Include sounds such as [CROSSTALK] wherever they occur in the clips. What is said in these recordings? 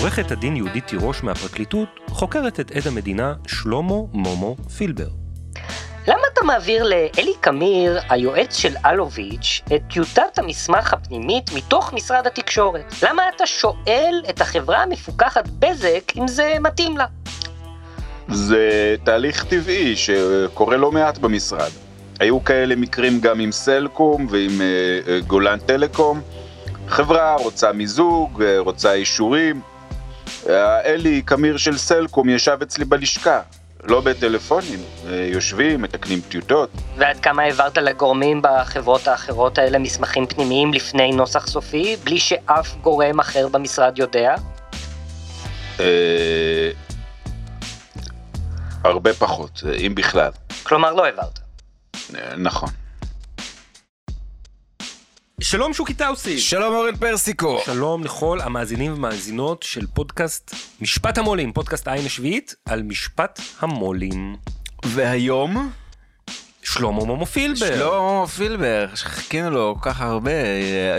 עורכת הדין יהודית תירוש מהפרקליטות חוקרת את עד המדינה שלמה מומו פילבר. למה אתה מעביר לאלי קמיר, היועץ של אלוביץ', את טיוטת המסמך הפנימית מתוך משרד התקשורת? למה אתה שואל את החברה המפוקחת בזק אם זה מתאים לה? זה תהליך טבעי שקורה לא מעט במשרד. היו כאלה מקרים גם עם סלקום ועם אה, אה, גולן טלקום. חברה רוצה מיזוג, אה, רוצה אישורים. אלי קמיר של סלקום ישב אצלי בלשכה, לא בטלפונים, יושבים, מתקנים טיוטות. ועד כמה העברת לגורמים בחברות האחרות האלה מסמכים פנימיים לפני נוסח סופי, בלי שאף גורם אחר במשרד יודע? אה... הרבה פחות, אם בכלל. כלומר לא העברת. אה, נכון. שלום שוקי טאוסי. שלום אורן פרסיקו. שלום לכל המאזינים ומאזינות של פודקאסט משפט המו"לים, פודקאסט העין השביעית על משפט המו"לים. והיום? שלמה מומו פילבר. שלמה פילבר, שחיכינו לו כל כך הרבה.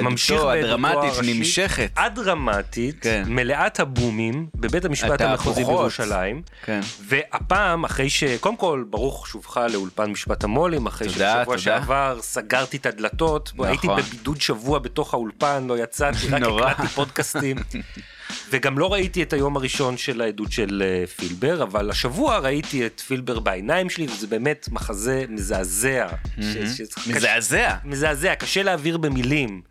ממשיך בעדותו הדרמטית. נמשכת. הדרמטית, כן. מלאת הבומים, בבית המשפט המחוזי. בירושלים. כן. והפעם, אחרי ש... קודם כל, ברוך שובך לאולפן משפט המו"לים, אחרי תודה, שבשבוע תודה. שעבר סגרתי את הדלתות. נכון. הייתי בבידוד שבוע בתוך האולפן, לא יצאתי, רק. [LAUGHS] הקלטתי פודקאסטים. [LAUGHS] וגם לא ראיתי את היום הראשון של העדות של אה, פילבר, אבל השבוע ראיתי את פילבר בעיניים שלי, וזה באמת מחזה מזעזע. מזעזע. מזעזע, קשה להעביר במילים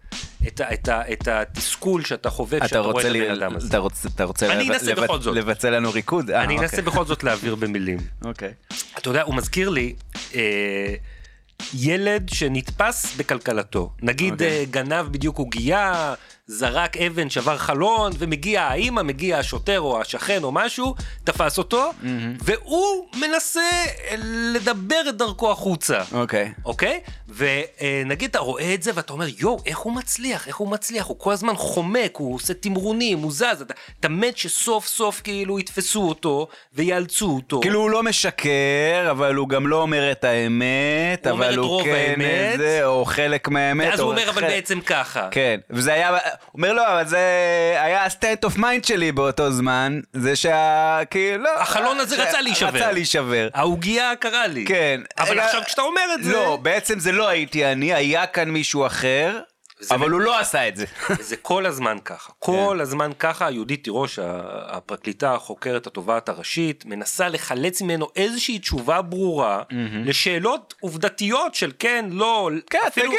את, את, את התסכול שאתה חווה אתה כשאתה רואה את הבן אדם הזה. אתה רוצה- אתה רוצה אני לב- אנסה לב- בכל זאת. לבצע לנו ריקוד? אה, אני אוקיי. אנסה בכל זאת להעביר במילים. אוקיי. אתה יודע, הוא מזכיר לי אה, ילד שנתפס בכלכלתו. נגיד אוקיי. אה, גנב בדיוק עוגייה, זרק אבן, שבר חלון, ומגיע האימא, מגיע השוטר או השכן או משהו, תפס אותו, והוא מנסה אה, לדבר את דרכו החוצה. אוקיי. אוקיי? ונגיד אתה רואה את זה ואתה אומר, יואו, איך הוא מצליח, איך הוא מצליח, הוא כל הזמן חומק, הוא עושה תמרונים, הוא זז, אתה, אתה מת שסוף סוף כאילו יתפסו אותו ויאלצו אותו. כאילו הוא לא משקר, אבל הוא גם לא אומר את האמת, הוא אומר אבל את הוא רוב כן האמת. זה, או חלק מהאמת. ואז הוא או אומר, אבל חלק- בעצם ככה. כן, וזה היה, אומר לא, אבל זה היה ה-state of mind שלי באותו זמן, זה שה... כאילו, לא... החלון הזה ש- רצה להישבר. רצה להישבר. העוגייה קרה לי. כן. אבל עכשיו כשאתה אומר את זה... לא, בעצם זה לא הייתי אני, היה כאן מישהו אחר, אבל הוא לא עשה את זה. [LAUGHS] זה כל הזמן ככה. כן. כל הזמן ככה, יהודית תירוש, הפרקליטה החוקרת התובעת הראשית, מנסה לחלץ ממנו איזושהי תשובה ברורה לשאלות עובדתיות של כן, לא, כן, אפילו- תגיד,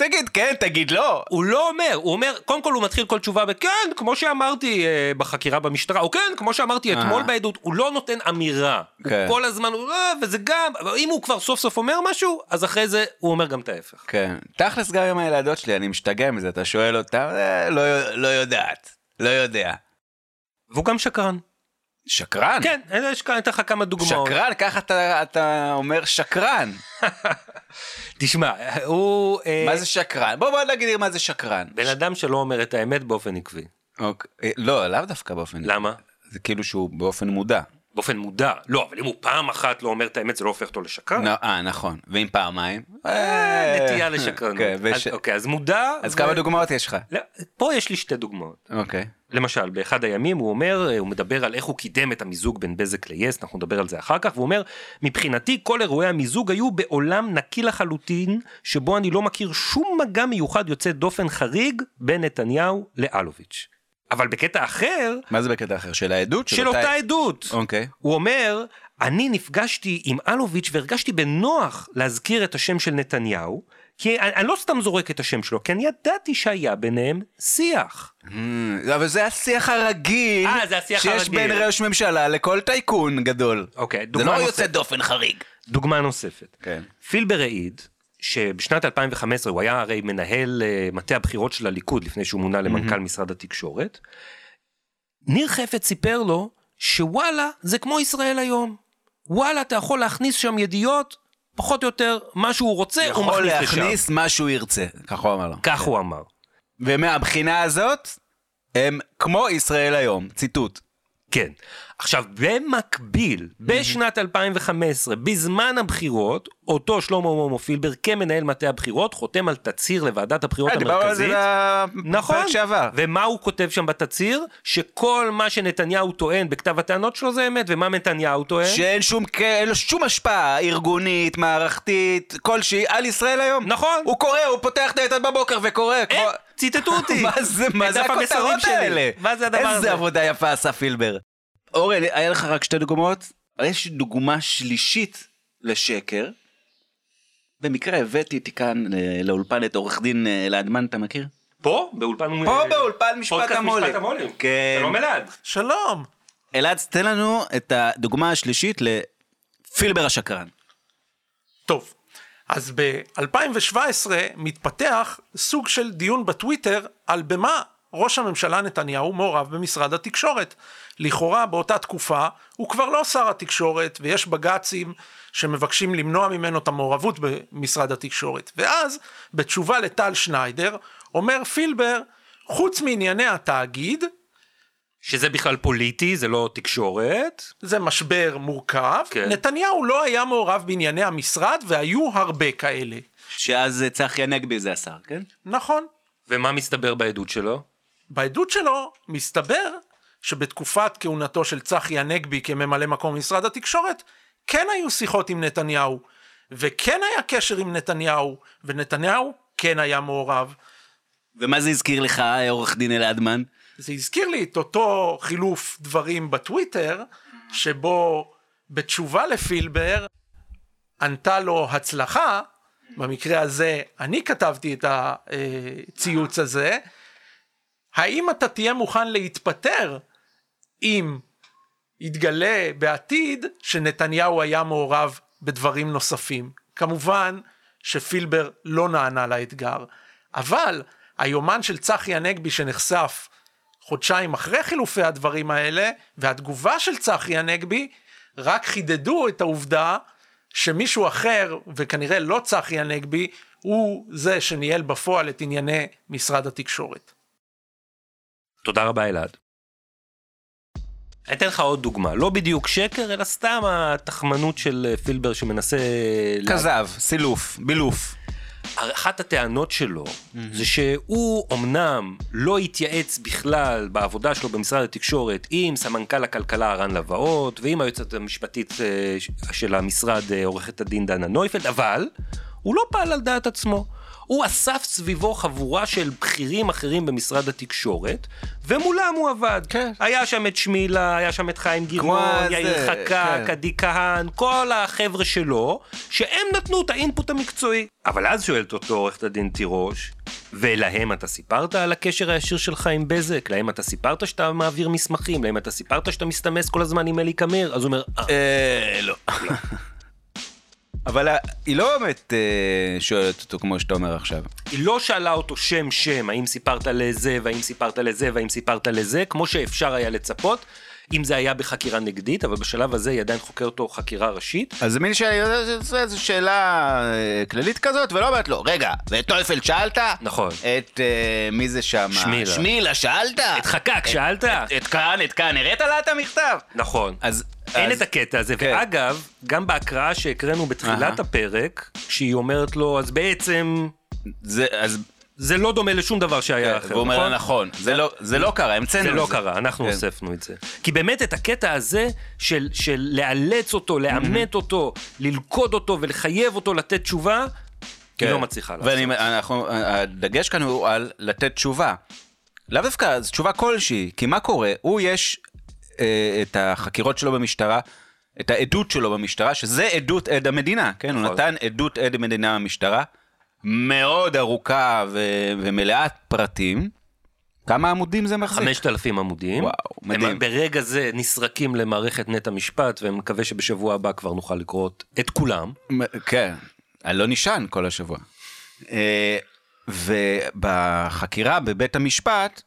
תגיד כן, תגיד לא. הוא לא אומר, הוא אומר, קודם כל הוא מתחיל כל תשובה בכן, כמו שאמרתי אה, בחקירה במשטרה, או כן, כמו שאמרתי אתמול אה. בעדות, הוא לא נותן אמירה. כן. הוא כל הזמן, הוא, אה, וזה גם, אבל אם הוא כבר סוף סוף אומר משהו, אז אחרי זה הוא אומר גם את ההפך. כן, תכלס גם עם הילדות שלי, אני משתגע מזה, אתה שואל אותה, אה, לא- לא יודעת, לא יודע. והוא גם שקרן. שקרן? כן, כאן, אתן לך כמה דוגמאות. שקרן? ככה אתה, אתה אומר שקרן. [LAUGHS] תשמע, הוא... אה, מה זה שקרן? בוא בוא נגיד מה זה שקרן. בן אדם שלא אומר את האמת באופן עקבי. אוקיי, אה, לא, לאו דווקא באופן... למה? זה כאילו שהוא באופן מודע. באופן מודע. לא, אבל אם הוא פעם אחת לא אומר את האמת, זה לא הופך אותו לשקרן. נ- אה, נכון. ואם פעמיים? אה, נטייה לשקרנות. אוקיי, אז- אוקיי, אז מודע... אז כמה דוגמאות יש לך? לא, פה יש לי שתי דוגמאות. אוקיי. למשל, באחד הימים הוא אומר, הוא מדבר על איך הוא קידם את המיזוג בין בזק ליס, אנחנו נדבר על זה אחר כך, והוא אומר, מבחינתי כל אירועי המיזוג היו בעולם נקי לחלוטין, שבו אני לא מכיר שום מגע מיוחד יוצא דופן חריג בין נתניהו לאלוביץ'. אבל בקטע אחר, מה זה בקטע אחר? של העדות? של אותה עדות. אוקיי. הוא אומר, אני נפגשתי עם אלוביץ' והרגשתי בנוח להזכיר את השם של נתניהו, כי אני, אני לא סתם זורק את השם שלו, כי אני ידעתי שהיה ביניהם שיח. Mm, אבל זה השיח הרגיל אה, זה השיח שיש הרגיל. בין ראש ממשלה לכל טייקון גדול. אוקיי, זה דוגמה לא נוספת. יוצא דופן חריג. דוגמה נוספת. כן. פילבר העיד שבשנת 2015 הוא היה הרי מנהל אה, מטה הבחירות של הליכוד לפני שהוא מונה למנכ"ל משרד התקשורת. ניר חפץ סיפר לו שוואלה זה כמו ישראל היום. וואלה אתה יכול להכניס שם ידיעות פחות או יותר מה שהוא רוצה הוא יכול מכניס לשם. להכניס מה שהוא ירצה, ככה הוא אמר לו. כך הוא אמר. ומהבחינה הזאת, הם כמו ישראל היום, ציטוט. כן. עכשיו, במקביל, בשנת 2015, בזמן הבחירות, אותו שלמה מומו פילבר, כמנהל מטה הבחירות, חותם על תצהיר לוועדת הבחירות אה, דיברנו על זה המרכזית. נכון. בפרק שעבר. ומה הוא כותב שם בתצהיר? שכל מה שנתניהו טוען בכתב הטענות שלו זה אמת, ומה נתניהו טוען? שאין שום, אין לו שום השפעה ארגונית, מערכתית, כלשהי, על ישראל היום. נכון. הוא קורא, הוא פותח את העיתון בבוקר וקורא. אה, כמו... ציטטו אותי. [LAUGHS] מה זה, מה זה הכותרות. האלה? מה זה הדבר הזה? איזה עבודה יפה עשה פילבר. אורן, היה לך רק שתי דוגמאות? יש דוגמה שלישית לשקר. במקרה הבאתי איתי כאן אה, לאולפן את עורך דין אה, אלעד מן, אתה מכיר? פה? באולפן... פה באולפן משפט המו"לים. משפט המו"לים. כן. שלום אלעד. שלום. אלעד, תן לנו את הדוגמה השלישית לפילבר השקרן. טוב, אז ב-2017 מתפתח סוג של דיון בטוויטר על במה ראש הממשלה נתניהו מעורב במשרד התקשורת. לכאורה באותה תקופה הוא כבר לא שר התקשורת ויש בג"צים שמבקשים למנוע ממנו את המעורבות במשרד התקשורת. ואז בתשובה לטל שניידר אומר פילבר חוץ מענייני התאגיד שזה בכלל פוליטי, זה לא תקשורת. זה משבר מורכב, כן. נתניהו לא היה מעורב בענייני המשרד והיו הרבה כאלה. שאז אה, צחי הנגבי זה השר, כן? נכון. ומה מסתבר בעדות שלו? בעדות שלו מסתבר שבתקופת כהונתו של צחי הנגבי כממלא מקום משרד התקשורת, כן היו שיחות עם נתניהו, וכן היה קשר עם נתניהו, ונתניהו כן היה מעורב. ומה זה הזכיר לך, אה, עורך דין אלעד מן? זה הזכיר לי את אותו חילוף דברים בטוויטר, שבו בתשובה לפילבר ענתה לו הצלחה, במקרה הזה אני כתבתי את הציוץ הזה, האם אתה תהיה מוכן להתפטר אם יתגלה בעתיד שנתניהו היה מעורב בדברים נוספים? כמובן שפילבר לא נענה לאתגר, אבל היומן של צחי הנגבי שנחשף חודשיים אחרי חילופי הדברים האלה, והתגובה של צחי הנגבי, רק חידדו את העובדה שמישהו אחר, וכנראה לא צחי הנגבי, הוא זה שניהל בפועל את ענייני משרד התקשורת. תודה רבה אלעד. אני אתן לך עוד דוגמה, לא בדיוק שקר, אלא סתם התחמנות של פילבר שמנסה... לה- כזב, סילוף, בילוף. אחת הטענות שלו זה שהוא אמנם לא התייעץ בכלל בעבודה שלו במשרד התקשורת עם סמנכ"ל הכלכלה רן לבאות ועם היועצת המשפטית אה, של המשרד אה, עורכת הדין דנה נויפלד, אבל הוא לא פעל על דעת עצמו. הוא אסף סביבו חבורה של בכירים אחרים במשרד התקשורת, ומולם הוא עבד. כן. היה שם את שמילה, היה שם את חיים כמו יאיר זה, חקק, כן. עדי כהן, כל החבר'ה שלו, שהם נתנו את האינפוט המקצועי. אבל אז שואלת אותו עורכת הדין תירוש, ולהם אתה סיפרת על הקשר הישיר שלך עם בזק? להם אתה סיפרת שאתה מעביר מסמכים? להם אתה סיפרת שאתה מסתמס כל הזמן עם אלי קמיר? אז הוא אומר, "אה, אה, לא. אבל היא לא באמת אה, שואלת אותו כמו שאתה אומר עכשיו. היא לא שאלה אותו שם שם, האם סיפרת לזה, והאם סיפרת לזה, והאם סיפרת לזה, כמו שאפשר היה לצפות, אם זה היה בחקירה נגדית, אבל בשלב הזה היא עדיין חוקרת אותו חקירה ראשית. אז זה מין שאלה, זו שאלה כללית כזאת, ולא אומרת לו, רגע, ואת טויפלד שאלת? נכון. את אה, מי זה שם? שמילה. שמילה, שאלת? את חקק, שאלת? את כאן, את כאן, הראת לה את המכתב? נכון. אז... אין אז- את הקטע הזה, כן. ואגב, גם בהקראה שהקראנו בתחילת אהה. הפרק, שהיא אומרת לו, אז בעצם זה, אז... זה לא דומה לשום דבר שהיה אחר, והוא אומר נכון, זה לא- זה לא קרה, המצאנו זה את לא קרה, אנחנו כן. הוספנו את זה. כי באמת את הקטע הזה של, של לאלץ אותו, לאמת אותו, ללכוד אותו ולחייב אותו לתת תשובה, היא לא מצליחה לעשות. כן. ואני, אנחנו, הדגש כאן הוא על לתת תשובה. לאו דווקא אז תשובה כלשהי, כי מה קורה? הוא יש אה, את החקירות שלו במשטרה, את העדות שלו במשטרה, שזה עדות עד המדינה, כן? הוא נכון. נתן עדות עד המדינה במשטרה, מאוד ארוכה ו- ומלאת פרטים. כמה עמודים זה מחזיק? 5,000 עמודים. וואו, מדהים. הם ברגע זה נסרקים למערכת נט המשפט, ומקווה שבשבוע הבא כבר נוכל לקרוא את כולם. כן. אני לא נשען כל השבוע. אה, ובחקירה בבית המשפט,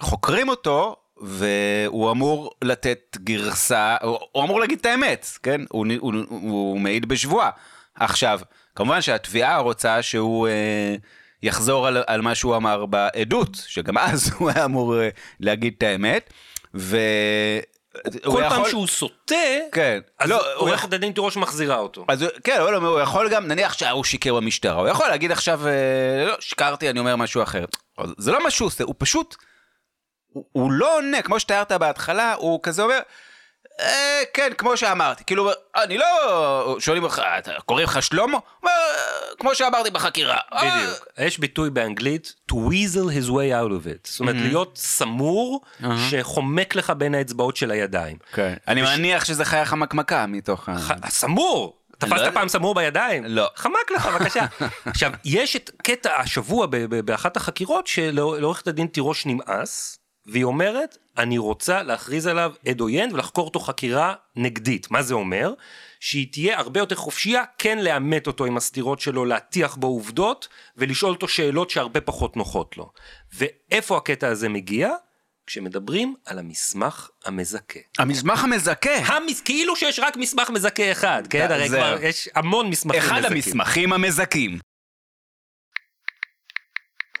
חוקרים אותו, והוא אמור לתת גרסה, הוא אמור להגיד את האמת, כן? הוא, הוא, הוא, הוא מעיד בשבועה. עכשיו, כמובן שהתביעה רוצה שהוא אה, יחזור על, על מה שהוא אמר בעדות, שגם [LAUGHS] אז הוא היה אמור אה, להגיד את האמת, ו... כל פעם יכול- שהוא סוטה, כן. אז לא, עורכת הדין תירוש מחזירה אותו. אז כן, אבל הוא יכול גם, נניח שהוא שיקר במשטרה, הוא יכול להגיד עכשיו, אה, לא, שיקרתי, אני אומר משהו אחר. זה לא מה שהוא עושה, הוא פשוט, הוא, הוא לא עונה, כמו שתיארת בהתחלה, הוא כזה אומר, אה, כן, כמו שאמרתי, כאילו, אני לא, שואלים אותך, "אתה- קוראים לך שלמה? הוא אומר, "אה, כמו שאמרתי בחקירה. אה, בדיוק. יש ביטוי באנגלית to weasel his way out of it. זאת אומרת, להיות סמור שחומק לך בין האצבעות של הידיים. כן. אני מניח שזה חיה חמקמקה מתוך ה... סמור! לא תפסת יודע. פעם סמור בידיים? לא. חמק לך, בבקשה. [LAUGHS] עכשיו, יש את קטע השבוע באחת החקירות שלעורכת הדין תירוש נמאס, והיא אומרת, אני רוצה להכריז עליו עד עוין ולחקור אותו חקירה נגדית. מה זה אומר? שהיא תהיה הרבה יותר חופשייה כן לאמת אותו עם הסתירות שלו, להטיח בו עובדות, ולשאול אותו שאלות שהרבה פחות נוחות לו. ואיפה הקטע הזה מגיע? כשמדברים על המסמך המזכה. המסמך המזכה. המס... כאילו שיש רק מסמך מזכה אחד, כן? זה- הרי זה- כבר יש המון מסמכים אחד מזכים. המסמכים המזכים.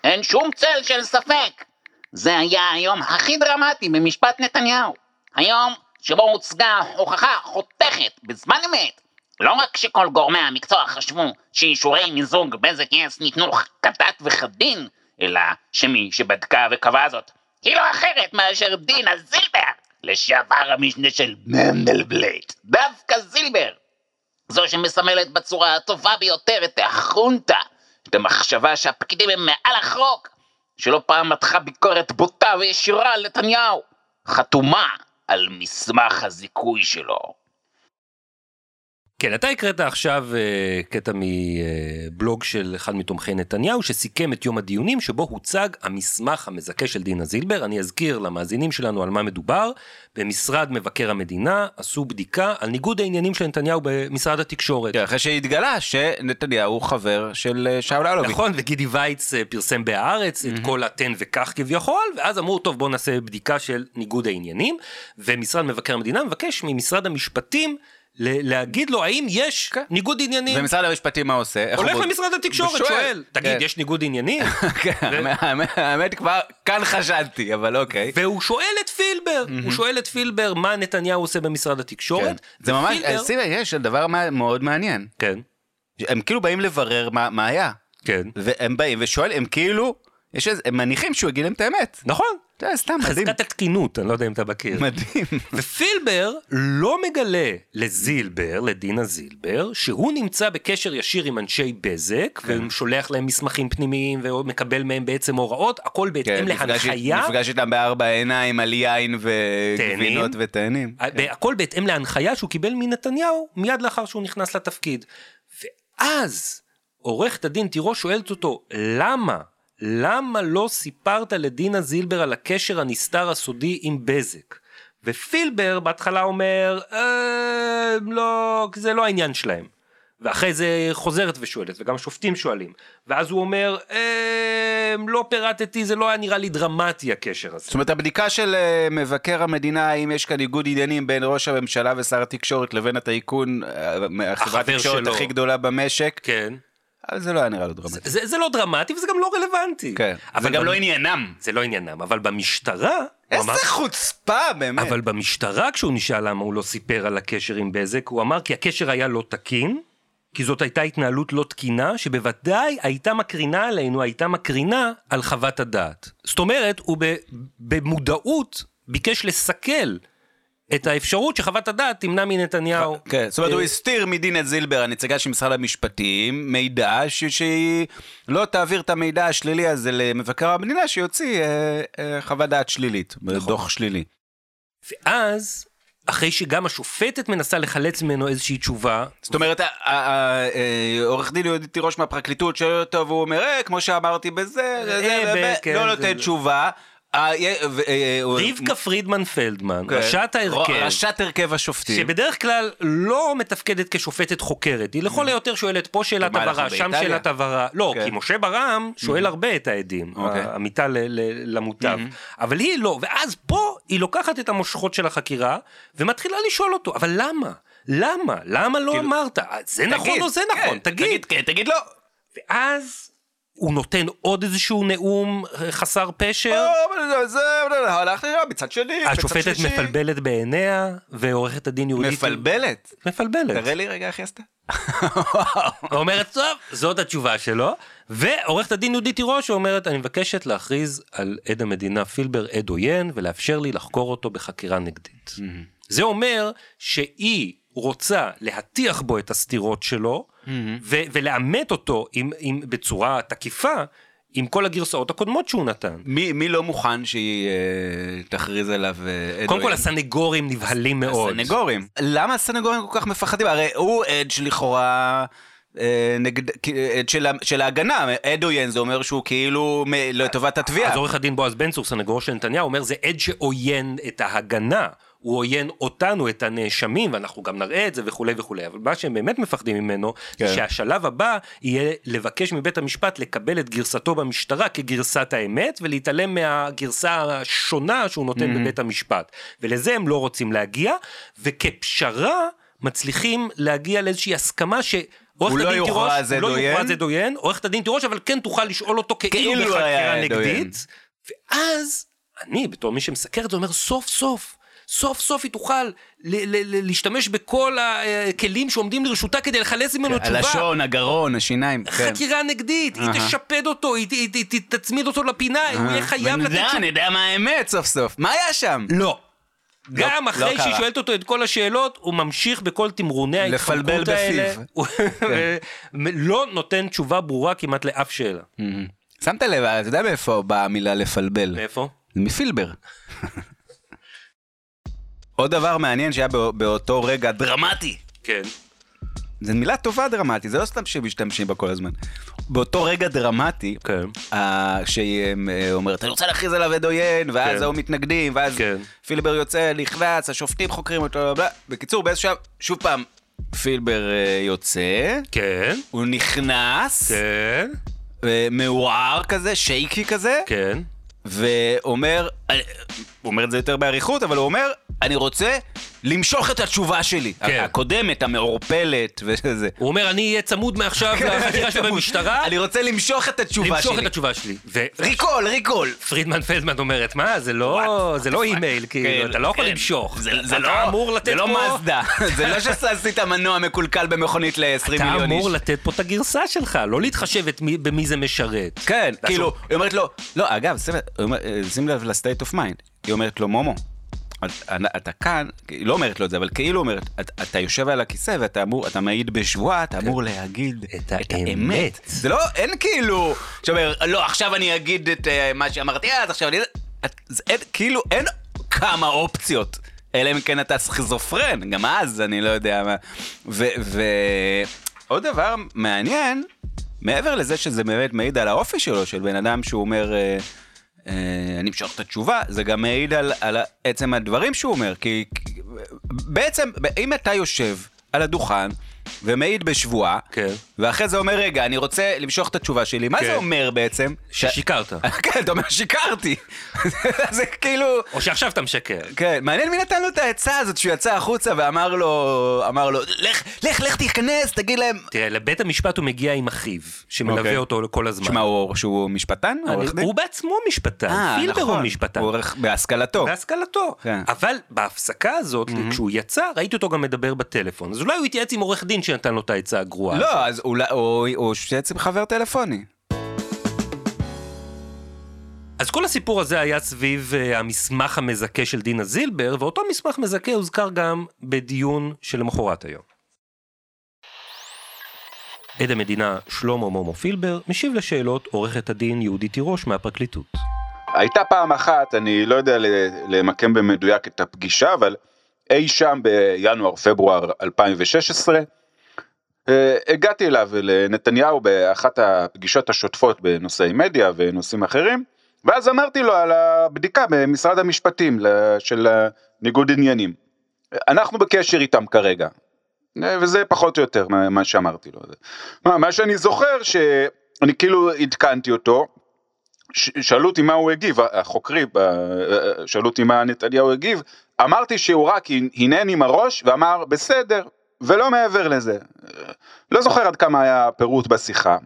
אין שום צל של ספק. זה היה היום הכי דרמטי במשפט נתניהו. היום שבו הוצגה הוכחה חותכת בזמן אמת. לא רק שכל גורמי המקצוע חשבו שאישורי מיזוג בזק יס ניתנו כדת וכדין, אלא שמי שבדקה וקבעה זאת היא לא אחרת מאשר דינה זילבר, לשעבר המשנה של מנדלבלייט. דווקא זילבר, זו שמסמלת בצורה הטובה ביותר את החונטה, את המחשבה שהפקידים הם מעל החוק, שלא פעם מתחה ביקורת בוטה וישירה על נתניהו, חתומה על מסמך הזיכוי שלו. כן, אתה הקראת עכשיו אה, קטע מבלוג של אחד מתומכי נתניהו, שסיכם את יום הדיונים שבו הוצג המסמך המזכה של דינה זילבר. אני אזכיר למאזינים שלנו על מה מדובר. במשרד מבקר המדינה עשו בדיקה על ניגוד העניינים של נתניהו במשרד התקשורת. כן, אחרי שהתגלה שנתניהו הוא חבר של אה, שאול אלוביץ'. נכון, וגידי וייץ אה, פרסם בהארץ את כל התן וכך כביכול, ואז אמרו, טוב, בואו נעשה בדיקה של ניגוד העניינים, ומשרד מבקר המדינה מבקש ממשרד המשפטים להגיד לו האם יש ניגוד עניינים. ומשרד המשפטים מה עושה? הולך הוא למשרד התקשורת, ושואל. שואל, תגיד, כן. יש ניגוד עניינים? [LAUGHS] כן, האמת- האמת כבר, כאן חשדתי, אבל אוקיי. והוא שואל את פילבר, הוא שואל את פילבר מה נתניהו עושה במשרד כן. התקשורת. זה ממש, ופילבר- שים לב, יש דבר מאוד מעניין. כן, הם כאילו באים לברר מה מה היה. כן, והם באים ושואלים, הם כאילו, יש איזה, הם מניחים שהוא יגיד להם את האמת. נכון. זה סתם מדהים. חזקת התקינות, אני לא יודע אם אתה מכיר. מדהים. ופילבר לא מגלה לזילבר, לדינה זילבר, שהוא נמצא בקשר ישיר עם אנשי בזק, כן. ושולח להם מסמכים פנימיים ומקבל מהם בעצם הוראות, הכל כן, בהתאם נפגש- להנחיה. נפגש איתם בארבע עיניים על יין וגבינות ותאנים. הכל בהתאם להנחיה שהוא קיבל מנתניהו מיד לאחר שהוא נכנס לתפקיד. ואז עורכת הדין תירוש שואלת אותו, למה? למה לא סיפרת לדינה זילבר על הקשר הנסתר הסודי עם בזק? ופילבר בהתחלה אומר, אה, לא, זה לא העניין שלהם. ואחרי זה חוזרת ושואלת, וגם השופטים שואלים. ואז הוא אומר, אה, לא פירטתי, זה לא היה נראה לי דרמטי הקשר הזה. זאת אומרת, הבדיקה של אה, מבקר המדינה, האם יש כאן ניגוד עניינים בין ראש הממשלה ושר התקשורת לבין הטייקון, אה, החברת החבר התקשורת. הכי גדולה במשק, כן. אבל זה לא היה נראה לו דרמטי. זה, זה לא דרמטי וזה גם לא רלוונטי. כן, אבל זה גם במ- לא עניינם. זה לא עניינם, אבל במשטרה, איזה אמר, חוצפה, באמת. אבל במשטרה כשהוא נשאל למה הוא לא סיפר על הקשר עם בזק, הוא אמר כי הקשר היה לא תקין, כי זאת הייתה התנהלות לא תקינה, שבוודאי הייתה מקרינה עלינו, הייתה מקרינה על חוות הדעת. זאת אומרת, הוא ב, במודעות ביקש לסכל את האפשרות שחוות הדעת תמנע מנתניהו. כן, זאת אומרת, הוא אה, הסתיר מדינה זילבר, הנציגה של משרד המשפטים, מידע שהיא לא תעביר את המידע השלילי הזה למבקר המדינה, שיוציא אה, אה, חוות דעת שלילית, נכון. דוח שלילי. ואז, אחרי שגם השופטת מנסה לחלץ ממנו איזושהי תשובה, זאת אומרת, אה, עורך דין יהודי תירוש מהפרקליטות שואל אותו, והוא אומר, אה, כמו שאמרתי בזה, אה, זה, ב- זה", כן, לא נותן זה- תשובה. אה, אה, הוא- רבקה פרידמן פלדמן, כן. ראשת ההרכב, ראשת הרכב השופטים. שבדרך כלל לא מתפקדת כשופטת חוקרת, היא לכל היותר שואלת פה שאלת הבהרה, שם? שאלת הבהרה, לא, כן. כי משה ברם שואל הרבה את העדים, אוקיי. המיטה למוטב, אבל היא לא, ואז פה היא לוקחת את המושכות של החקירה, ומתחילה לשאול אותו, אבל למה? למה? למה לא אמרת? זה נכון או זה כן, נכון? תגיד. תגיד תגיד לא. ואז הוא נותן עוד איזשהו נאום אה, חסר פשר. לא, זה, הלך לי מצד שני, השופטת שלישי. מפלבלת בעיניה, ועורכת הדין יהודית... מפלבלת? מפלבלת. תראה לי רגע איך היא עשתה. [LAUGHS] אומרת, טוב, זאת התשובה שלו. ועורכת הדין יהודית תירוש אומרת, אני מבקשת להכריז על עד המדינה פילבר עד עוין, ולאפשר לי לחקור אותו בחקירה נגדית. זה אומר שהיא רוצה להטיח בו את הסתירות שלו, ו- ולאמת אותו עם, עם, בצורה תקיפה, עם כל הגרסאות הקודמות שהוא נתן. מי, מי לא מוכן שהיא אה, תכריז עליו אה, עד קודם כל? הסנגורים נבהלים מאוד. הסנגורים. למה הסנגורים כל כך מפחדים? הרי הוא עד שלכאורה... אה, נגד, עד של, של ההגנה, עד עוין זה אומר שהוא כאילו לטובת התביעה. אז עורך הדין בועז בן צור, סנגורו של נתניהו, אומר זה עד שעוין את ההגנה. הוא עוין אותנו, את הנאשמים, ואנחנו גם נראה את זה וכולי וכולי. אבל מה שהם באמת מפחדים ממנו, כן. כן. שהשלב הבא יהיה לבקש מבית המשפט לקבל את גרסתו במשטרה כגרסת האמת, ולהתעלם מהגרסה השונה שהוא נותן mm-hmm. בבית המשפט. ולזה הם לא רוצים להגיע, וכפשרה מצליחים להגיע לאיזושהי הסכמה ש... לא הוא לא? יוכרז עד עוין, עורכת הדין תירוש, אבל כן תוכל לשאול אותו כאילו כאילו בחקירה. נגדית. ואז אני בתור מי שמסקר את זה אומר סוף סוף. סוף סוף היא תוכל ל- ל- ל- להשתמש בכל הכלים שעומדים לרשותה כדי לחלץ ממנו תשובה. הלשון, הגרון, השיניים. כן. חקירה נגדית, היא. תשפד אותו, היא, תצמיד אותו לפינה, הוא יהיה חייב לתת ונדע, תשובה. נדע מה האמת סוף סוף. מה היה שם? לא. גם לא אחרי שהיא קרה. שואלת אותו את כל השאלות, הוא ממשיך בכל תמרוני לפלבל ההתחמקות האלה. בפיו. [LAUGHS] הוא לא נותן תשובה ברורה כמעט לאף שאלה. שמת לב, אתה יודע מאיפה באה המילה לפלבל? מאיפה? מפילבר. עוד דבר מעניין שהיה בא- באותו רגע דרמטי. כן. זו מילה טובה דרמטי, זה לא סתם שמשתמשים בה כל הזמן. באותו רגע דרמטי, כן. שהיא אה, אומרת, אני רוצה להכריז עליו עד עוין, ואז כן. ההוא מתנגדים, ואז כן. פילבר יוצא, נכנס, השופטים חוקרים אותו. בקיצור, באיזשהו שלב, שוב פעם, פילבר אה, יוצא, כן. הוא נכנס, כן. אה, מעורער כזה, שייקי כזה, כן. ואומר, אה, הוא אומר את זה יותר באריכות, אבל הוא אומר, אני רוצה למשוך את התשובה שלי. כן. הקודמת, המעורפלת [LAUGHS] וזה. הוא אומר, אני אהיה צמוד מעכשיו לחקירה שלי במשטרה, אני רוצה למשוך את התשובה למשוך שלי. את התשובה שלי. recall, recall. ופרידמן פלדמן אומרת, מה, זה לא זה לא אימייל, כאילו, אתה לא יכול כן. למשוך. זה, אתה לא, אמור לתת זה לא פה... מזדה, [LAUGHS] זה לא שעשית מנוע מקולקל במכונית ל-20 אתה מיליון איש. אמור לתת פה את הגרסה שלך, לא להתחשב במי זה משרת. כן, כאילו, היא אומרת לו, לא, אגב, שים לב ל state of mind. היא אומרת לו, מומו, אתה- כאן, היא לא אומרת לו את זה, אבל כאילו אומרת, "אתה- אתה יושב על הכיסא ואתה אמור, אתה מעיד בשבועה, אתה אמור להגיד את האמת. זה לא, אין כאילו, שאומר, לא, עכשיו אני אגיד את אה, מה שאמרתי אז, עכשיו אני... את- זה- אין, כאילו, אין כמה אופציות. אלא אם כן אתה סכיזופרן, גם אז אני לא יודע מה. ועוד דבר מעניין, מעבר לזה שזה באמת מעיד על האופי שלו, של בן אדם שהוא אומר, אה, אני אמשוך את התשובה, זה גם מעיד על, על עצם הדברים שהוא אומר, כי בעצם, אם אתה יושב על הדוכן ומעיד בשבועה, כן. ואחרי זה אומר, רגע, אני רוצה למשוך את התשובה שלי, מה כן. זה אומר בעצם? ששיקרת. [LAUGHS] כן, אתה אומר, שיקרתי. [LAUGHS] זה כאילו... או שעכשיו אתה משקר. כן, מעניין מי נתן לו את העצה הזאת שהוא יצא החוצה ואמר לו, אמר לו, לך, לך, לך תיכנס, תגיד להם. תראה, לבית המשפט הוא מגיע עם אחיו, שמלווה אוקיי. אותו כל הזמן. שמע, הוא שהוא משפטן? אני-? הוא בעצמו משפטן, אה, פילבר הוא נכון. משפטן. הוא עורך בהשכלתו. בהשכלתו. כן. אבל בהפסקה הזאת, כשהוא יצא, ראיתי אותו גם מדבר בטלפון. אז אולי הוא התייעץ עם עורך דין שנתן לו את העצה הגרועה. לא, אז אולי, או או עם חבר טלפוני. אז כל הסיפור הזה היה סביב uh, המסמך המזכה של דינה זילבר, ואותו מסמך מזכה הוזכר גם בדיון שלמחרת היום. עד המדינה שלמה מומו פילבר משיב לשאלות עורכת הדין יהודית תירוש מהפרקליטות. הייתה פעם אחת, אני לא יודע למקם במדויק את הפגישה, אבל אי שם בינואר-פברואר 2016, אה, הגעתי אליו לנתניהו באחת הפגישות השוטפות בנושאי מדיה ונושאים אחרים, ואז אמרתי לו על הבדיקה במשרד המשפטים של ניגוד עניינים. אנחנו בקשר איתם כרגע, וזה פחות או יותר מה, שאמרתי לו. מה, מה שאני זוכר שאני כאילו עדכנתי אותו, שאלו אותי מה הוא הגיב, החוקרים שאלו אותי מה נתניהו הגיב, אמרתי שהוא רק הנהן עם הראש ואמר בסדר, ולא מעבר לזה. לא זוכר עד כמה היה פירוט בשיחה,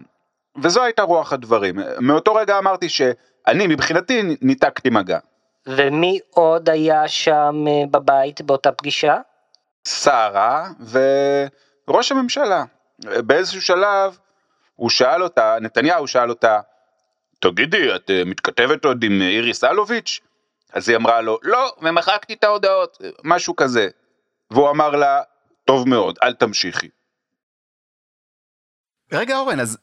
וזו הייתה רוח הדברים. מאותו רגע אמרתי שאני מבחינתי ניתקתי מגע. ומי עוד היה שם אה, בבית באותה פגישה? שרה וראש הממשלה. באיזשהו שלב הוא שאל אותה, נתניהו שאל אותה, תגידי, את אה, מתכתבת עוד עם איריס אלוביץ'? אז היא אמרה לו, לא, ומחקתי את ההודעות, משהו כזה. והוא אמר לה, טוב מאוד, אל תמשיכי. רגע אורן, אז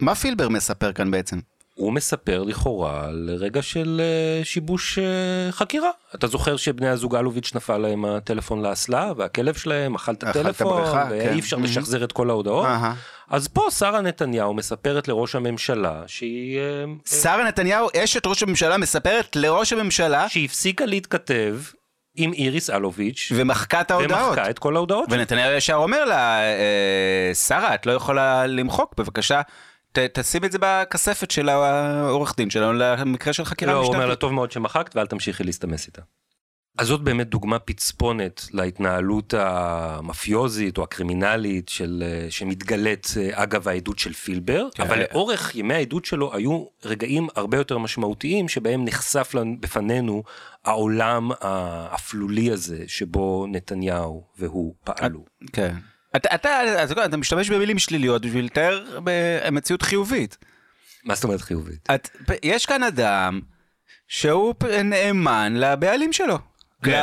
מה פילבר מספר כאן בעצם? הוא מספר לכאורה על רגע של אה, שיבוש אה, חקירה. אתה זוכר שבני הזוג אלוביץ' נפל להם הטלפון לאסלה והכלב שלהם אכל את הטלפון הבריכה, כן. ואי אפשר מהמם. לשחזר את כל ההודעות. אהה. אז פה שרה נתניהו מספרת לראש הממשלה שהיא אה, שרה נתניהו, אשת ראש הממשלה, מספרת לראש הממשלה שהפסיקה להתכתב עם איריס אלוביץ' ומחקה את ההודעות. ומחקה את כל ההודעות. ונתניהו ישר אומר לה, אה, שרה, את לא יכולה למחוק, בבקשה, ת, תשים את זה בכספת של העורך דין שלנו למקרה של חקירה לא, הוא אומר לה משטרתית. טוב מאוד שמחקת ואל תמשיכי להסתמס איתה. אז זאת באמת דוגמה פצפונת להתנהלות המאפיוזית או הקרימינלית של, אה, שמתגלית אה, אגב העדות של פילבר, כן. אבל לאורך ימי העדות שלו היו רגעים הרבה יותר משמעותיים שבהם נחשף בפנינו העולם האפלולי הזה שבו נתניהו והוא פעלו. כן. אתה, אתה, אתה, אתה משתמש במילים שליליות בשביל לתאר מציאות חיובית. מה זאת אומרת חיובית? את, יש כאן אדם שהוא נאמן לבעלים שלו. כן.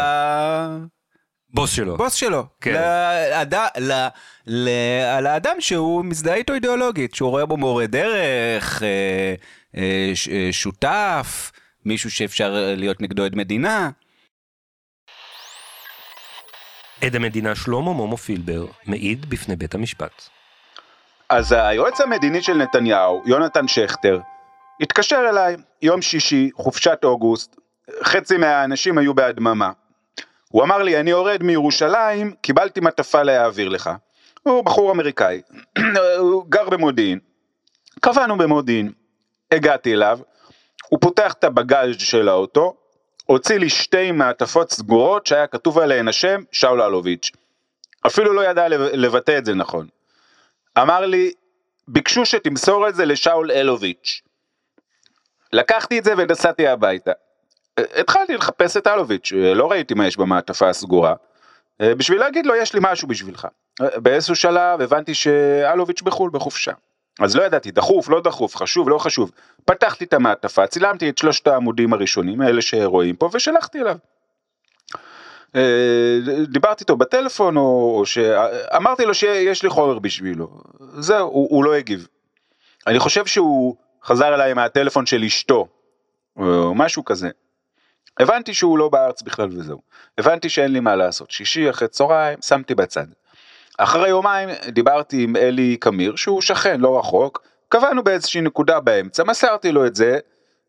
בוס שלו. לבוס שלו. כן. לאד... ל... ל... על האדם שהוא מזדהה איתו אידיאולוגית, שהוא רואה בו מורה דרך, אה, אה, ש... אה, שותף, מישהו שאפשר להיות נגדו עד מדינה. עד המדינה שלמה מומו פילבר מעיד בפני בית המשפט. אז היועץ המדיני של נתניהו, יונתן שכטר, התקשר אליי יום שישי, חופשת אוגוסט, חצי מהאנשים היו בהדממה. הוא אמר לי, אני יורד מירושלים, קיבלתי מטפה להעביר לך. הוא בחור אמריקאי, [CLEARS THROAT] הוא גר במודיעין. קבענו במודיעין, הגעתי אליו, הוא פותח את הבגאז' של האוטו, הוציא לי שתי מעטפות סגורות שהיה כתוב עליהן השם שאול אלוביץ'. אפילו לא ידע לב- לבטא את זה נכון. אמר לי, ביקשו שתמסור את זה לשאול אלוביץ'. לקחתי את זה ונסעתי הביתה. התחלתי לחפש את אלוביץ', לא ראיתי מה יש במעטפה הסגורה, בשביל להגיד לו יש לי משהו בשבילך. באיזשהו שלב הבנתי שאלוביץ' בחו"ל בחופשה. אז לא ידעתי, דחוף, לא דחוף, חשוב, לא חשוב. פתחתי את המעטפה, צילמתי את שלושת העמודים הראשונים, אלה שרואים פה, ושלחתי אליו. אה, דיברתי איתו בטלפון, או, או שאמרתי לו שיש לי חומר בשבילו. זהו, הוא, הוא לא הגיב. אני חושב שהוא חזר אליי מהטלפון של אשתו, או משהו כזה. הבנתי שהוא לא בארץ בכלל וזהו. הבנתי שאין לי מה לעשות. שישי אחרי צהריים, שמתי בצד. אחרי יומיים דיברתי עם אלי קמיר, שהוא שכן לא רחוק, קבענו באיזושהי נקודה באמצע, מסרתי לו את זה,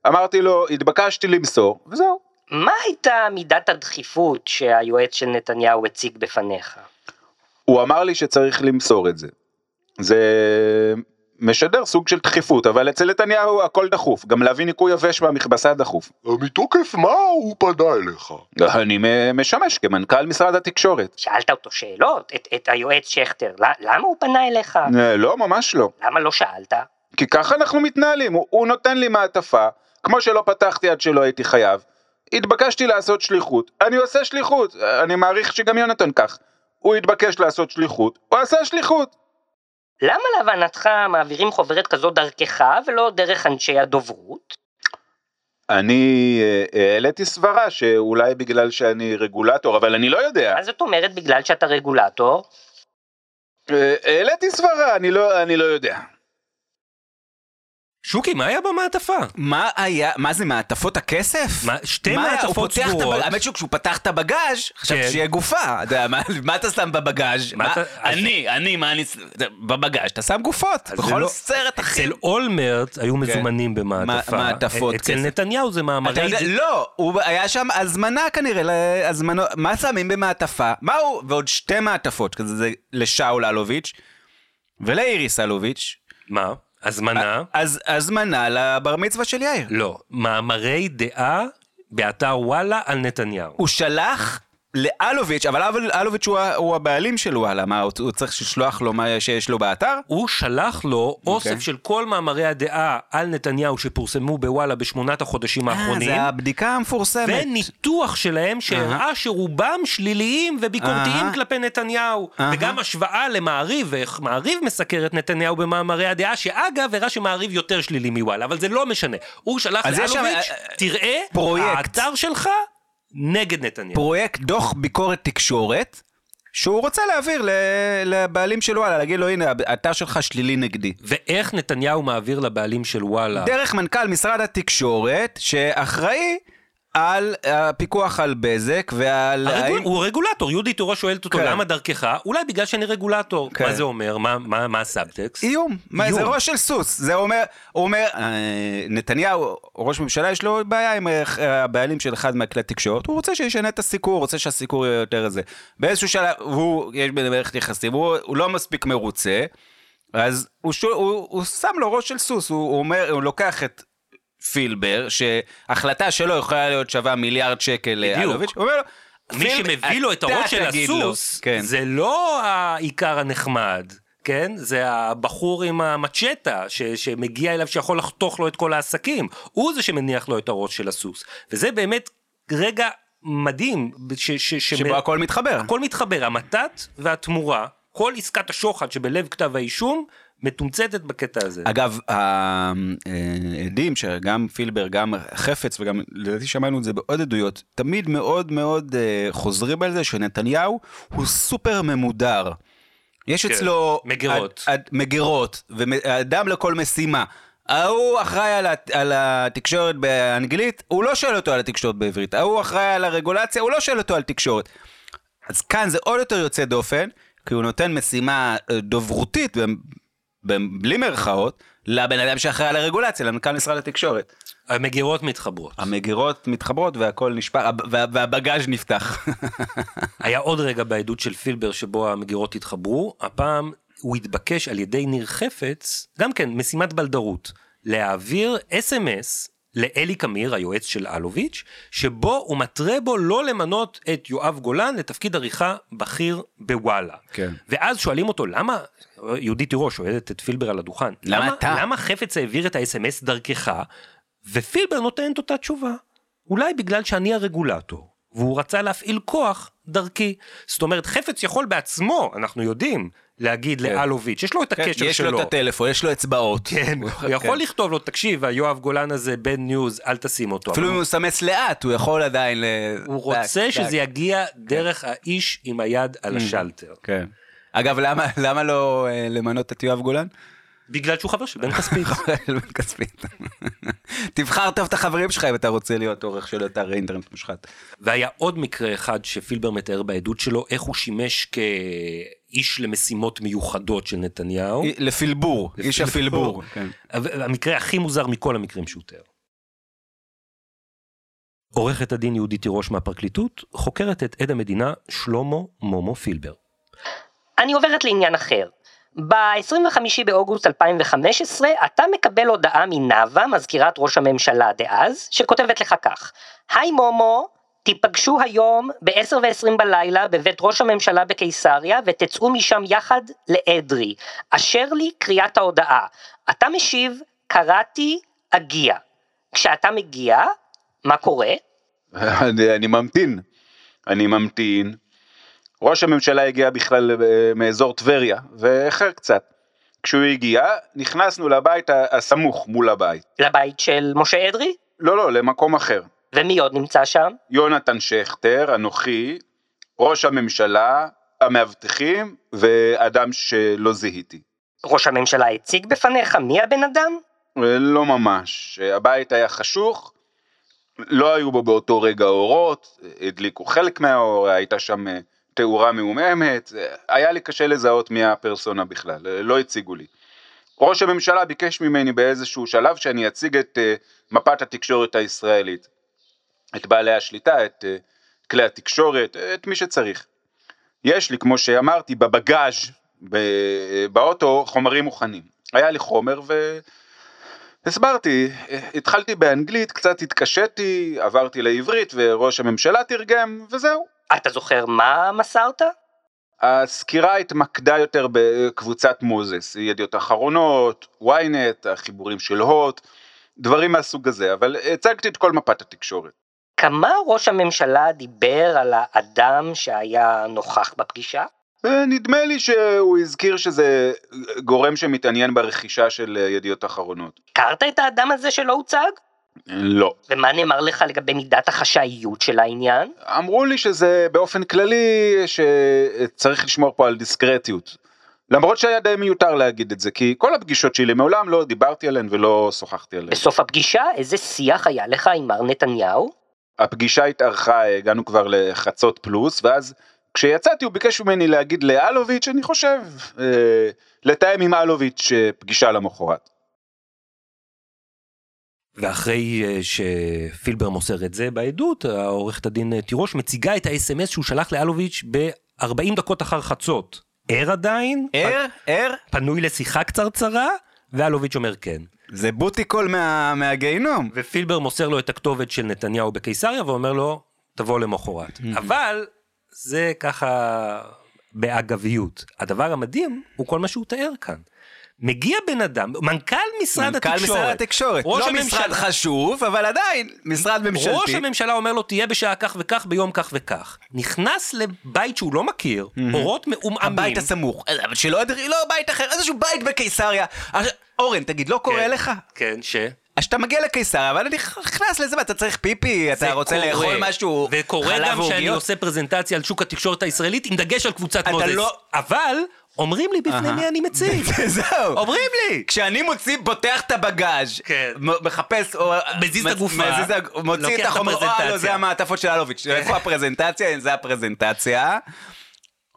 אמרתי לו, התבקשתי למסור, וזהו. מה הייתה מידת הדחיפות שהיועץ של נתניהו הציג בפניך? הוא אמר לי שצריך למסור את זה. זה משדר סוג של דחיפות, אבל אצל נתניהו הכל דחוף, גם להביא ניקוי יבש מהמכבסה דחוף. מתוקף מה הוא פנה אליך? אני משמש כמנכ"ל משרד התקשורת. שאלת אותו שאלות? את, את היועץ שכטר, למה הוא פנה אליך? אה, לא, ממש לא. למה לא שאלת? כי ככה אנחנו מתנהלים, הוא, הוא נותן לי מעטפה, כמו שלא פתחתי עד שלא הייתי חייב. התבקשתי לעשות שליחות, אני עושה שליחות, אני מעריך שגם יונתן כך. הוא התבקש לעשות שליחות, הוא עשה שליחות. למה להבנתך מעבירים חוברת כזו דרכך ולא דרך אנשי הדוברות? אני אה, העליתי סברה שאולי בגלל שאני רגולטור, אבל אני לא יודע. מה זאת אומרת בגלל שאתה רגולטור? אה, העליתי סברה, אני לא, אני לא יודע. שוקי, מה היה במעטפה? מה היה, מה זה, מעטפות הכסף? מה, שתי מה? מעטפות סגורות. האמת שכשהוא פתח את הבגאז' חשבתי כן. שיהיה גופה. אתה יודע, מה- מה אתה שם בבגאז'? אתה- אני, אני, מה אני... בבגאז' אתה שם גופות. בכל לא- סרט אחר. אצל אולמרט היו מזומנים במעטפה. מה- מעטפות אצל כסף. נתניהו זה מאמרי... יודע, לא, הוא היה שם הזמנה כנראה, להזמנו, מה שמים במעטפה? מה הוא? ועוד שתי מעטפות, כזה זה לשאול אלוביץ' ולאיריס אלוביץ', מה? הזמנה? אז הזמנה לבר מצווה של יאיר. לא. מאמרי דעה באתר וואלה על נתניהו. הוא שלח לאלוביץ', אבל אל- אלוביץ' הוא, הוא הבעלים של וואלה, מה, הוא, הוא צריך לשלוח לו מה שיש לו באתר? הוא שלח לו אוסף אוקיי. של כל מאמרי הדעה על נתניהו שפורסמו בוואלה בשמונת החודשים אה, האחרונים. זה הבדיקה המפורסמת. וניתוח שלהם שהראה שרובם שליליים וביקורתיים אהה. כלפי נתניהו. אהה. וגם השוואה למעריב, ואיך מעריב מסקר את נתניהו במאמרי הדעה, שאגב, הראה שמעריב יותר שלילי מוואלה, אבל זה לא משנה. הוא שלח יש שם, לאלוביץ', אה, תראה, פרויקט. האתר שלך נגד נתניהו. פרויקט דוח ביקורת תקשורת, שהוא רוצה להעביר לבעלים של וואלה, להגיד לו, הנה, האתר שלך שלילי נגדי. ואיך נתניהו מעביר לבעלים של וואלה? דרך מנכ"ל משרד התקשורת, שאחראי על הפיקוח על בזק ועל... הרגול, האם- הוא רגולטור, יהודי טורו שואלת אותו כן. למה דרכך? אולי בגלל שאני רגולטור. כן. מה זה אומר? מה, מה, מה הסאבטקסט? איום, איום. זה ראש של סוס, זה אומר, הוא אומר, אה, נתניהו, ראש ממשלה, יש לו בעיה עם אה, הבעלים של אחד מהכלי תקשורת, הוא רוצה שישנה את הסיקור, הוא רוצה שהסיקור יהיה יותר איזה. באיזשהו שלב, הוא, יש ביניהם מערכת יחסים, הוא, הוא לא מספיק מרוצה, אז הוא, שואל- הוא, הוא שם לו ראש של סוס, הוא, הוא אומר, הוא לוקח את פילבר, שהחלטה שלו יכולה להיות שווה מיליארד שקל. לאלוביץ', הוא אומר לו, מי "פילבר, שמביא לו את הראש של תגיד לו." הסוס, כן. זה לא העיקר הנחמד. כן? זה הבחור עם המצ'טה ש- שמגיע אליו שיכול לחתוך לו את כל העסקים. הוא זה שמניח לו את הראש של הסוס. וזה באמת רגע מדהים. ש- ש- ש- שבו הכל מתחבר. הכל מתחבר, המתת והתמורה, כל עסקת השוחד שבלב כתב האישום, מתומצתת בקטע הזה. אגב, העדים, שגם פילבר, גם חפץ, וגם לדעתי שמענו את זה בעוד עדויות, תמיד מאוד מאוד אה, חוזרים על זה שנתניהו הוא סופר ממודר. יש כן, אצלו... מגירות. עד, עד, מגירות, ואדם לכל משימה. ההוא אחראי על, הת- על התקשורת באנגלית, הוא לא שואל אותו על התקשורת בעברית. ההוא אחראי על הרגולציה, הוא לא שואל אותו על תקשורת. אז כאן זה עוד יותר יוצא דופן, כי הוא נותן משימה אה, דוברותית, בלי מירכאות, לבן אדם שאחראי על הרגולציה, למנכ"ל משרד התקשורת. המגירות מתחברות. המגירות מתחברות והכל נשפך, הב- וה- והבגאז' נפתח. [LAUGHS] היה עוד רגע בעדות של פילבר שבו המגירות התחברו, הפעם הוא התבקש על ידי ניר חפץ, גם כן משימת בלדרות, להעביר אס.אם.אס לאלי קמיר, היועץ של אלוביץ', שבו הוא מתרה בו לא למנות את יואב גולן לתפקיד עריכה בכיר בוואלה. כן. ואז שואלים אותו, למה, יהודית תירוש שואלת את פילבר על הדוכן, למה אתה? למה חפץ העביר את האס.אם.אס דרכך, ופילבר נותן את אותה תשובה. אולי בגלל שאני הרגולטור, והוא רצה להפעיל כוח דרכי. זאת אומרת, חפץ יכול בעצמו, אנחנו יודעים, להגיד כן. לאלוביץ', יש לו את הקשר יש שלו. לו את הטלפון, יש לו אצבעות. כן, [LAUGHS] הוא יכול לכתוב לו, תקשיב, היואב גולן הזה bad news, אל תשים אותו. אפילו אם הוא מסמס לאט, הוא יכול עדיין ל... הוא רוצה טק, שזה טק. יגיע דרך האיש עם היד על השלטר. כן. אגב, למה, למה לא אה, למנות את יואב גולן? בגלל שהוא חבר של בן כספית. [LAUGHS] בן כספית. [LAUGHS] תבחר טוב את החברים שלך אם אתה רוצה להיות עורך של אתר אינטרנט מושחת. והיה עוד מקרה אחד שפילבר מתאר בעדות שלו, איך הוא שימש כאיש למשימות מיוחדות של נתניהו. לפלבור, איש הפלבור. [LAUGHS] כן. המקרה הכי מוזר מכל המקרים שהוא תיאר. עורכת הדין יהודית תירוש מהפרקליטות חוקרת את עד המדינה שלמה מומו פילבר. אני עוברת לעניין אחר. ב-25 באוגוסט 2015 אתה מקבל הודעה מנאוה, מזכירת ראש הממשלה דאז, שכותבת לך כך: היי מומו, תיפגשו היום ב-10 ו-20 בלילה בבית ראש הממשלה בקיסריה ותצאו משם יחד לאדרי. אשר לי קריאת ההודעה. אתה משיב, קראתי, אגיע. כשאתה מגיע, מה קורה? אני, אני ממתין, אני ממתין. ראש הממשלה הגיע בכלל אה, מאזור טבריה, ואיחר קצת. כשהוא הגיע, נכנסנו לבית הסמוך מול הבית. לבית של משה אדרי? לא, לא, למקום אחר. ומי עוד נמצא שם? יונתן שכטר, אנוכי, ראש הממשלה, המאבטחים, ואדם שלא זיהיתי. ראש הממשלה הציג בפניך מי הבן אדם? לא ממש. הבית היה חשוך, לא היו בו באותו רגע אורות, הדליקו חלק מהאור, הייתה שם אה, תאורה מעומעמת, היה לי קשה לזהות מי הפרסונה בכלל, אה, לא הציגו לי. ראש הממשלה ביקש ממני באיזשהו שלב שאני אציג את אה, מפת התקשורת הישראלית, את בעלי השליטה, את כלי התקשורת, את מי שצריך. יש לי, כמו שאמרתי, בבגאז' באוטו חומרים מוכנים. היה לי חומר ו... הסברתי, התחלתי באנגלית, קצת התקשיתי, עברתי לעברית וראש הממשלה תרגם, וזהו. אתה זוכר מה מסרת? הסקירה התמקדה יותר בקבוצת מוזס, ידיעות אחרונות, ynet, החיבורים של הוט, דברים מהסוג הזה, אבל הצגתי את כל מפת התקשורת. כמה ראש הממשלה דיבר על האדם שהיה נוכח בפגישה? אה, נדמה לי שהוא הזכיר שזה גורם שמתעניין ברכישה של אה, ידיעות אחרונות. הכרת את האדם הזה שלא הוצג? לא. ומה נאמר לך לגבי מידת החשאיות של העניין? אמרו לי שזה באופן כללי שצריך לשמור פה על דיסקרטיות. למרות שהיה די מיותר להגיד את זה, כי כל הפגישות שלי מעולם לא דיברתי עליהן ולא שוחחתי עליהן. בסוף הפגישה, איזה שיח היה לך עם מר נתניהו? הפגישה התארכה, הגענו כבר לחצות פלוס, ואז כשיצאתי הוא ביקש ממני להגיד לאלוביץ', אני חושב, אה, לתאם עם אלוביץ' אה, פגישה למחרת. ואחרי אה, שפילבר מוסר את זה בעדות, העורכת הדין תירוש מציגה את ה-SMS שהוא שלח לאלוביץ' ב-40 דקות אחר חצות. ער עדיין? ער? ער? פנוי לשיחה קצרצרה? ואלוביץ' אומר כן. זה בוטי קול מה, מהגיהינום. ופילבר מוסר לו את הכתובת של נתניהו בקיסריה ואומר לו, תבוא למחרת. אבל זה ככה באגביות. הדבר המדהים הוא כל מה שהוא תיאר כאן. מגיע בן אדם, מנכ"ל משרד מנכ"ל התקשורת. מנכ"ל משרד התקשורת. ראש לא הממשלה, משרד חשוב, אבל עדיין, משרד ממשלתי. ראש הממשלה אומר לו, תהיה בשעה כך וכך, ביום כך וכך. נכנס לבית שהוא לא מכיר, אורות מעומעמים. הבית הסמוך. אבל שלא לא בית אחר, איזשהו בית בקיסריה. אורן, תגיד, לא קורה כן, לך? כן, ש... אז שאתה מגיע לקיסריה, אבל אני נכנס לזה, ואתה צריך פיפי, אתה רוצה קורה. לאכול משהו, וקורה גם שאני ועוגיות? עושה פרזנטציה על שוק התקשורת הישראלית עם דגש על קבוצת אתה מוזס. לא- אבל אומרים לי בפני. מי אני מציג. [LAUGHS] זהו. אומרים לי. כשאני מוציא, פותח את הבגאז', כן. מחפש, מזיז את הגופה, מוציא את החומר, לא. זה המעטפות של אלוביץ', איפה הפרזנטציה? זה הפרזנטציה.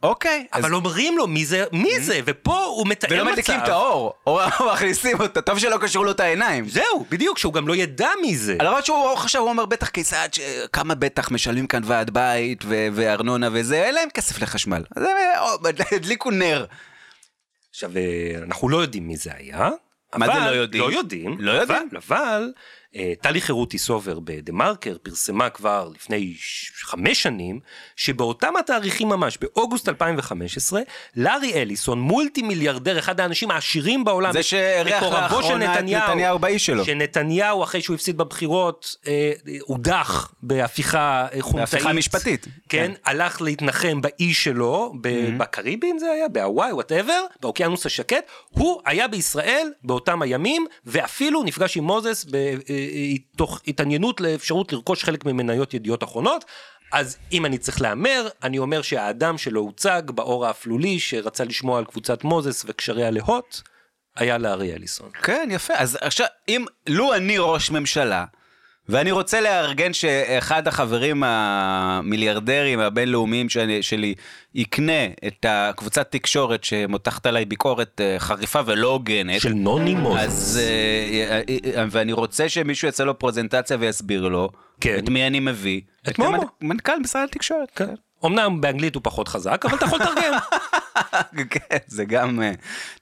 אוקיי, אז- אבל אומרים לו מי זה, מי זה, ופה הוא מתאר מצב. ולא מדליקים את האור, או [LAUGHS] מכניסים אותו, טוב שלא קשרו לו את העיניים. זהו, בדיוק, שהוא גם לא ידע מי זה. למרות שהוא חשב, הוא אומר בטח כיצד, ש- כמה בטח משלמים כאן ועד בית ו- וארנונה וזה, אין להם כסף לחשמל. אז הם או, [LAUGHS] הדליקו נר. עכשיו, אה, אנחנו לא יודעים מי זה היה. מה זה לא יודעים? לא יודעים. לא יודעים? אבל, אבל אה, טלי חירותי סובר בדה מרקר פרסמה כבר לפני חמש שנים, שבאותם התאריכים ממש, באוגוסט 2015, לארי אליסון, מולטי מיליארדר, אחד האנשים העשירים בעולם, זה שאירח לאחרונה את נתניהו באי שלו. שנתניהו, אחרי שהוא הפסיד בבחירות, אה, הודח בהפיכה אה, חונטאית. בהפיכה משפטית, כן, כן. הלך להתנחם באי שלו, ב- בקריבים זה היה, בהוואי, whatever, באוקיינוס השקט, הוא היה בישראל באותם הימים, ואפילו נפגש עם מוזס בתוך התעניינות לאפשרות לרכוש חלק ממניות ידיעות אחרונות. אז אם אני צריך להמר, אני אומר שהאדם שלו הוצג באור האפלולי, שרצה לשמוע על קבוצת מוזס וקשריה להוט, היה לארי אליסון. כן, יפה. אז עכשיו, אם, לו אני ראש ממשלה, ואני רוצה לארגן שאחד החברים המיליארדרים הבינלאומיים שאני, שלי יקנה את הקבוצת תקשורת שמותחת עליי ביקורת אה, חריפה ולא הוגנת, של נוני מוזס. אז, אה, אה, ואני רוצה שמישהו יעשה לו פרזנטציה ויסביר לו, כן. את מי אני מביא, את מומו. המנ- מנכ"ל משרד התקשורת. כן. אמנם באנגלית הוא פחות חזק, אבל אתה יכול לתרגם. [LAUGHS] כן, זה גם,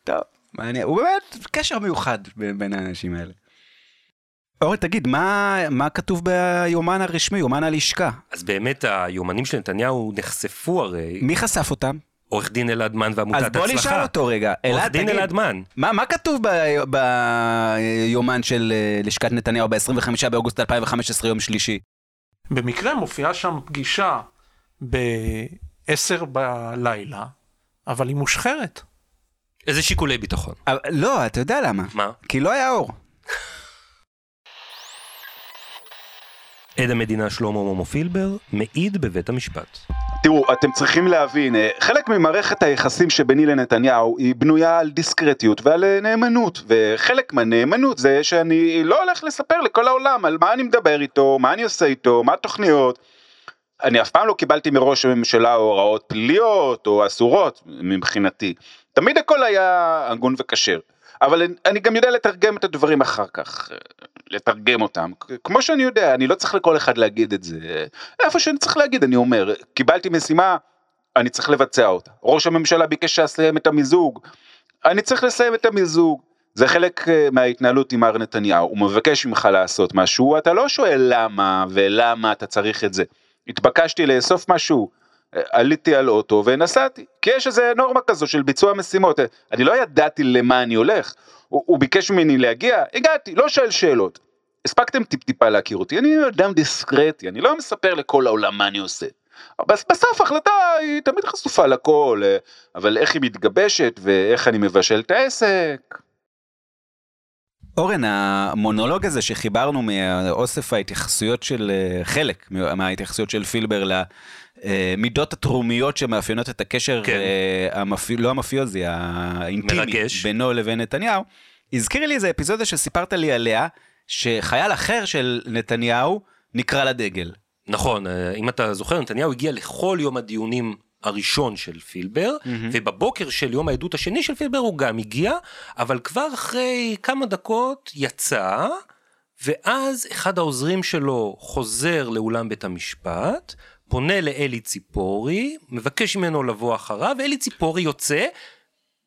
טוב, מעניין, הוא באמת קשר מיוחד בין האנשים האלה. אורן, תגיד, מה, מה כתוב ביומן הרשמי, יומן הלשכה? אז באמת היומנים של נתניהו נחשפו הרי, מי חשף אותם? עורך דין אלעד מן ועמותת אז הצלחה. בוא נשאל אותו רגע. עורך אלעד, דין תגיד, אלעד מן. מה, מה כתוב ב- ביומן של אה, לשכת נתניהו ב-25 באוגוסט 2015, יום שלישי? במקרה מופיעה שם פגישה ב-10 בלילה, אבל היא מושחרת. איזה שיקולי ביטחון. אבל, לא, אתה יודע למה. מה? כי לא היה אור. עד המדינה שלמה מומו פילבר מעיד בבית המשפט. תראו, אתם צריכים להבין, אה, חלק ממערכת היחסים שביני לנתניהו היא בנויה על דיסקרטיות ועל אה, נאמנות, וחלק מהנאמנות זה שאני לא הולך לספר לכל העולם על מה אני מדבר איתו, מה אני עושה איתו, מה התוכניות. אני אף פעם לא קיבלתי מראש הממשלה הוראות פליליות או אסורות מבחינתי. תמיד הכל היה הגון וכשר. אבל אני גם יודע לתרגם את הדברים אחר כך, אה, לתרגם אותם, כמו שאני יודע, אני לא צריך לכל אחד להגיד את זה, איפה שאני צריך להגיד אני אומר, קיבלתי משימה, אני צריך לבצע אותה, ראש הממשלה ביקש שאסיים את המיזוג, אני צריך לסיים את המיזוג, זה חלק אה, מההתנהלות עם מר נתניהו, הוא מבקש ממך לעשות משהו, אתה לא שואל למה ולמה אתה צריך את זה, התבקשתי לאסוף משהו, עליתי על אוטו ונסעתי, כי יש איזה נורמה כזו של ביצוע משימות, אני לא ידעתי למה אני הולך, הוא, הוא ביקש ממני להגיע, הגעתי, לא שואל שאלות. הספקתם טיפ טיפה להכיר אותי, אני אדם דיסקרטי, אני לא מספר לכל העולם מה אני עושה. בסוף ההחלטה היא תמיד חשופה לכל, אבל איך היא מתגבשת ואיך אני מבשל את העסק. אורן, המונולוג הזה שחיברנו מאוסף ההתייחסויות של חלק מההתייחסויות של פילבר המידות התרומיות שמאפיינות את הקשר, כן. אה, המפי, לא המפיוזי, האינטימי, מרגש. בינו לבין נתניהו. הזכיר לי איזה אפיזודה שסיפרת לי עליה, שחייל אחר של נתניהו נקרא לדגל. נכון, אה, אם אתה זוכר, נתניהו הגיע לכל יום הדיונים הראשון של פילבר, mm-hmm. ובבוקר של יום העדות השני של פילבר הוא גם הגיע, אבל כבר אחרי כמה דקות יצא, ואז אחד העוזרים שלו חוזר לאולם בית המשפט, פונה לאלי ציפורי, מבקש ממנו לבוא אחריו, ואלי ציפורי יוצא.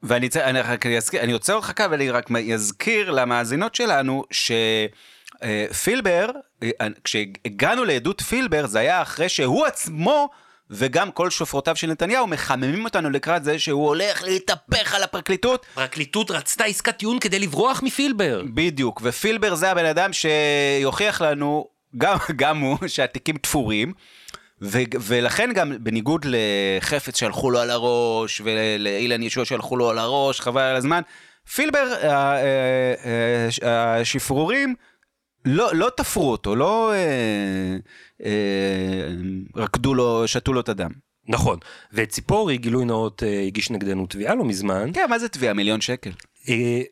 ואני אני, אני, אני עוצר אותך כאן, ואני רק אזכיר למאזינות שלנו, שפילבר, אה, אה, כשהגענו לעדות פילבר, זה היה אחרי שהוא עצמו וגם כל שופרותיו של נתניהו מחממים אותנו לקראת זה שהוא הולך להתהפך על הפרקליטות. הפרקליטות רצתה עסקת טיעון כדי לברוח מפילבר. בדיוק, ופילבר זה הבן אדם שיוכיח לנו, גם, גם הוא, שהתיקים תפורים. ו- ולכן גם בניגוד לחפץ שהלכו לו על הראש ולאילן ישוע שהלכו לו על הראש חבל על הזמן פילבר אה, אה, אה, השפרורים לא, לא תפרו אותו לא רקדו לו שתו לו את הדם. נכון וציפורי גילוי נאות הגיש נגדנו תביעה לא מזמן. כן מה זה תביעה מיליון שקל.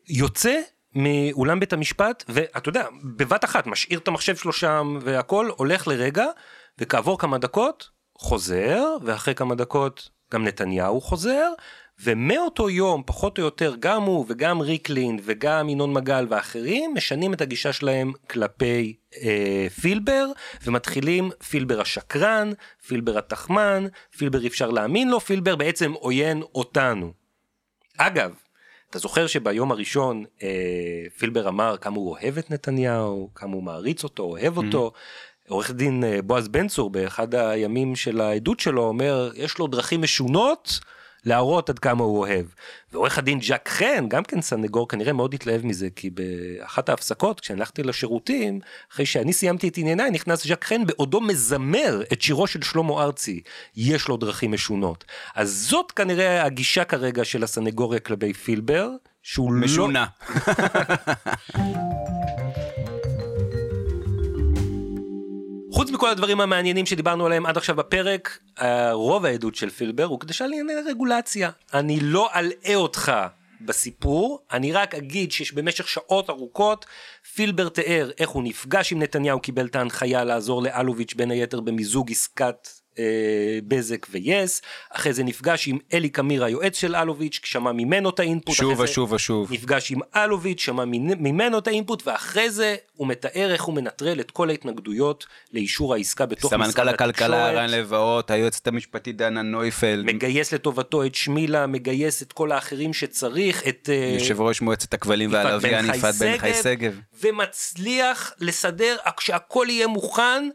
יוצא מאולם בית המשפט ואתה יודע בבת אחת משאיר את המחשב שלו שם והכל הולך לרגע. וכעבור כמה דקות חוזר, ואחרי כמה דקות גם נתניהו חוזר, ומאותו יום, פחות או יותר, גם הוא וגם ריקלין וגם ינון מגל ואחרים, משנים את הגישה שלהם כלפי אה, פילבר, ומתחילים פילבר השקרן, פילבר התחמן, פילבר אפשר להאמין לו, פילבר בעצם עוין אותנו. אגב, אתה זוכר שביום הראשון אה, פילבר אמר כמה הוא אוהב את נתניהו, כמה הוא מעריץ אותו, אוהב אותו, mm-hmm. עורך דין אה, בועז בן צור באחד הימים של העדות שלו אומר יש לו דרכים משונות להראות עד כמה הוא אוהב. ועורך הדין ג'אק חן גם כן סנגור כנראה מאוד התלהב מזה כי באחת ההפסקות כשאני הלכתי לשירותים אחרי שאני סיימתי את ענייניי נכנס ג'אק חן בעודו מזמר את שירו של שלמה ארצי יש לו דרכים משונות. אז זאת כנראה הגישה כרגע של הסנגוריה כלפי פילבר שהוא משונה. לא... [LAUGHS] חוץ מכל הדברים המעניינים שדיברנו עליהם עד עכשיו בפרק, רוב העדות של פילבר הוא קדושה לענייני רגולציה. אני לא אלאה אותך בסיפור, אני רק אגיד שבמשך שעות ארוכות פילבר תיאר איך הוא נפגש עם נתניהו, קיבל את ההנחיה לעזור לאלוביץ' בין היתר במיזוג עסקת אה, בזק ויס, אחרי זה נפגש עם אלי קמיר היועץ של אלוביץ', שמע ממנו את האינפוט, שוב ושוב ושוב, נפגש עם אלוביץ', שמע ממנו את האינפוט, ואחרי זה הוא מתאר איך הוא מנטרל את כל ההתנגדויות לאישור העסקה בתוך משרד התקשורת. סמנכ"ל הכלכלה רן לבאות, היועצת המשפטית דנה נויפלד. מגייס לטובתו את שמילה, מגייס את כל האחרים שצריך, את... אה, יושב ראש מועצת הכבלים והלוויין יפעת בן חי שגב. ומצליח לסדר, כשהכל יהיה מוכן,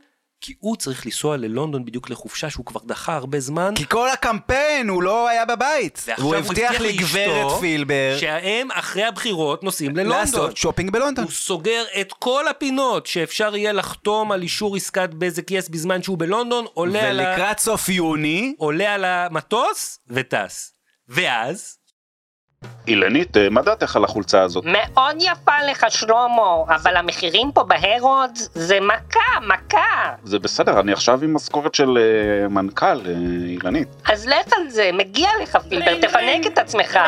כי הוא צריך לנסוע ללונדון בדיוק לחופשה שהוא כבר דחה הרבה זמן. כי כל הקמפיין הוא לא היה בבית. הוא הבטיח לגברת פילבר. שהם אחרי הבחירות נוסעים ללונדון. לעשות שופינג בלונדון. הוא סוגר את כל הפינות שאפשר יהיה לחתום על אישור עסקת בזק יס בזמן שהוא בלונדון, עולה על ה... ולקראת סוף יוני... עולה על המטוס וטס. ואז... אילנית, אה, מה דעתך על החולצה הזאת? מאוד יפה לך שלמה, אבל המחירים פה בהרודס זה מכה, מכה. זה בסדר, אני עכשיו עם משכורת של אה, מנכ"ל, אה, אילנית. אז לך על זה, מגיע לך פילבר, תפנק את עצמך.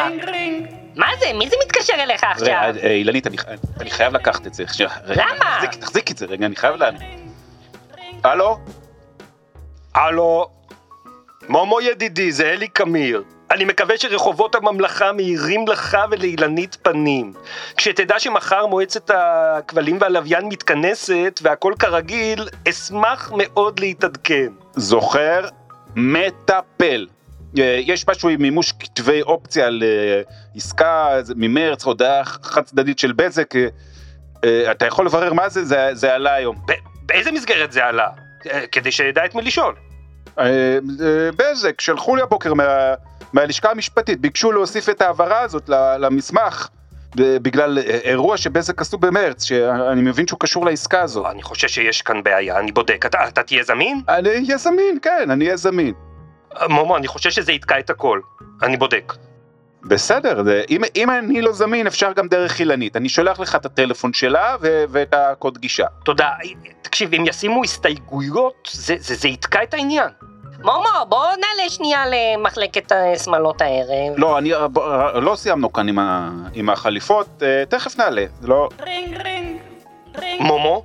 מה זה? מי זה מתקשר אליך רגע, עכשיו? אה, אילנית, אני, אני חייב לקחת את זה. רגע, למה? תחזיק, תחזיק את זה רגע, אני חייב לה... הלו? הלו, מומו ידידי, זה אלי קמיר. אני מקווה שרחובות הממלכה מאירים לך ולאילנית פנים. כשתדע שמחר מועצת הכבלים והלוויין מתכנסת והכל כרגיל, אשמח מאוד להתעדכן. זוכר, מטפל. אה, יש משהו עם מימוש כתבי אופציה על עסקה זה ממרץ, הודעה חד צדדית של בזק. אה, אה, אתה יכול לברר מה זה? זה, זה עלה היום. באיזה מסגרת זה עלה? כדי שאדע את מי לשאול. בזק, שלחו לי הבוקר מה, מהלשכה המשפטית, ביקשו להוסיף את ההעברה הזאת למסמך. בגלל אירוע שבזק עשו במרץ, שאני מבין שהוא קשור לעסקה הזאת. אני חושב שיש כאן בעיה, אני בודק. אתה, אתה תהיה זמין? אני אהיה זמין, כן, אני אהיה זמין. אה, מומו, אני חושב שזה יתקע את הכל. אני בודק. בסדר, זה, אם, אם אני לא זמין אפשר גם דרך אילנית, אני שולח לך את הטלפון שלה ו, ואת הקוד גישה. תודה. תקשיב, אם ישימו הסתייגויות, זה, זה, זה יתקע את העניין. מומו, בוא נעלה שנייה למחלקת השמאלות הערב. לא, אני, בוא, לא סיימנו כאן עם, ה, עם החליפות, אה, תכף נעלה, לא... מומו,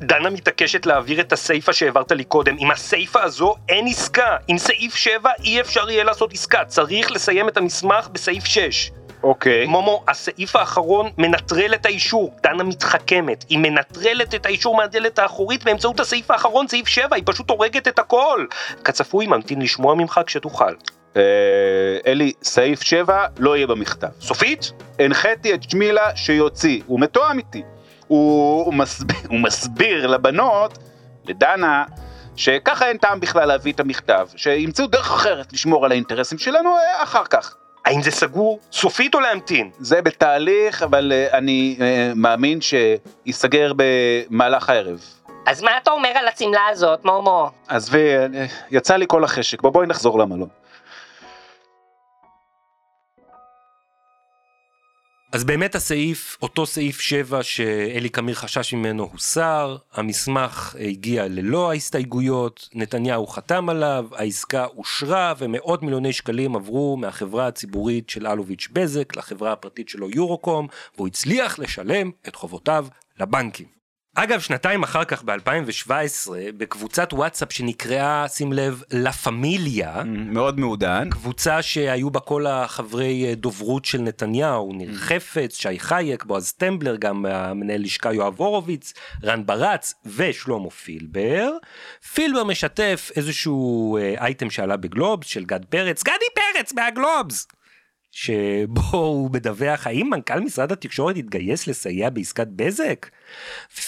דנה מתעקשת להעביר את הסיפה שהעברת לי קודם. עם הסיפה הזו אין עסקה. עם סעיף 7 אי אפשר יהיה לעשות עסקה. צריך לסיים את המסמך בסעיף 6. אוקיי. מומו, הסעיף האחרון מנטרל את האישור. דנה מתחכמת. היא מנטרלת את האישור מהדלת האחורית באמצעות הסעיף האחרון, סעיף 7. היא פשוט הורגת את הכל. כצפוי, ממתין לשמוע ממך כשתוכל. אה, אלי, סעיף 7 לא יהיה במכתב. סופית? הנחיתי את שמילה שיוציא, הוא מתואם איתי. הוא, הוא, מסביר, הוא מסביר לבנות, לדנה, שככה אין טעם בכלל להביא את המכתב, שימצאו דרך אחרת לשמור על האינטרסים שלנו אה, אחר כך. האם זה סגור? סופית או להמתין? זה בתהליך, אבל אה, אני אה, מאמין שייסגר במהלך הערב. אז מה אתה אומר על השמלה הזאת, מומו? עזבי, אה, יצא לי כל החשק, בוא בואי נחזור למלון. אז באמת הסעיף, אותו סעיף 7 שאלי קמיר חשש ממנו הוסר, המסמך הגיע ללא ההסתייגויות, נתניהו חתם עליו, העסקה אושרה ומאות מיליוני שקלים עברו מהחברה הציבורית של אלוביץ' בזק לחברה הפרטית שלו יורוקום, והוא הצליח לשלם את חובותיו לבנקים. אגב, שנתיים אחר כך, ב-2017, בקבוצת וואטסאפ שנקראה, שים לב, לה פמיליה, מאוד מעודן. קבוצה שהיו בה כל החברי אה, דוברות של נתניהו, ניר חפץ, שי חייק, בועז טמבלר, גם המנהל לשכה יואב הורוביץ, רן ברץ ושלמה פילבר. פילבר משתף איזשהו אה, אייטם שעלה בגלובס של גד פרץ, גדי פרץ מהגלובס! שבו [LAUGHS] הוא מדווח האם מנכ"ל משרד התקשורת התגייס לסייע בעסקת בזק?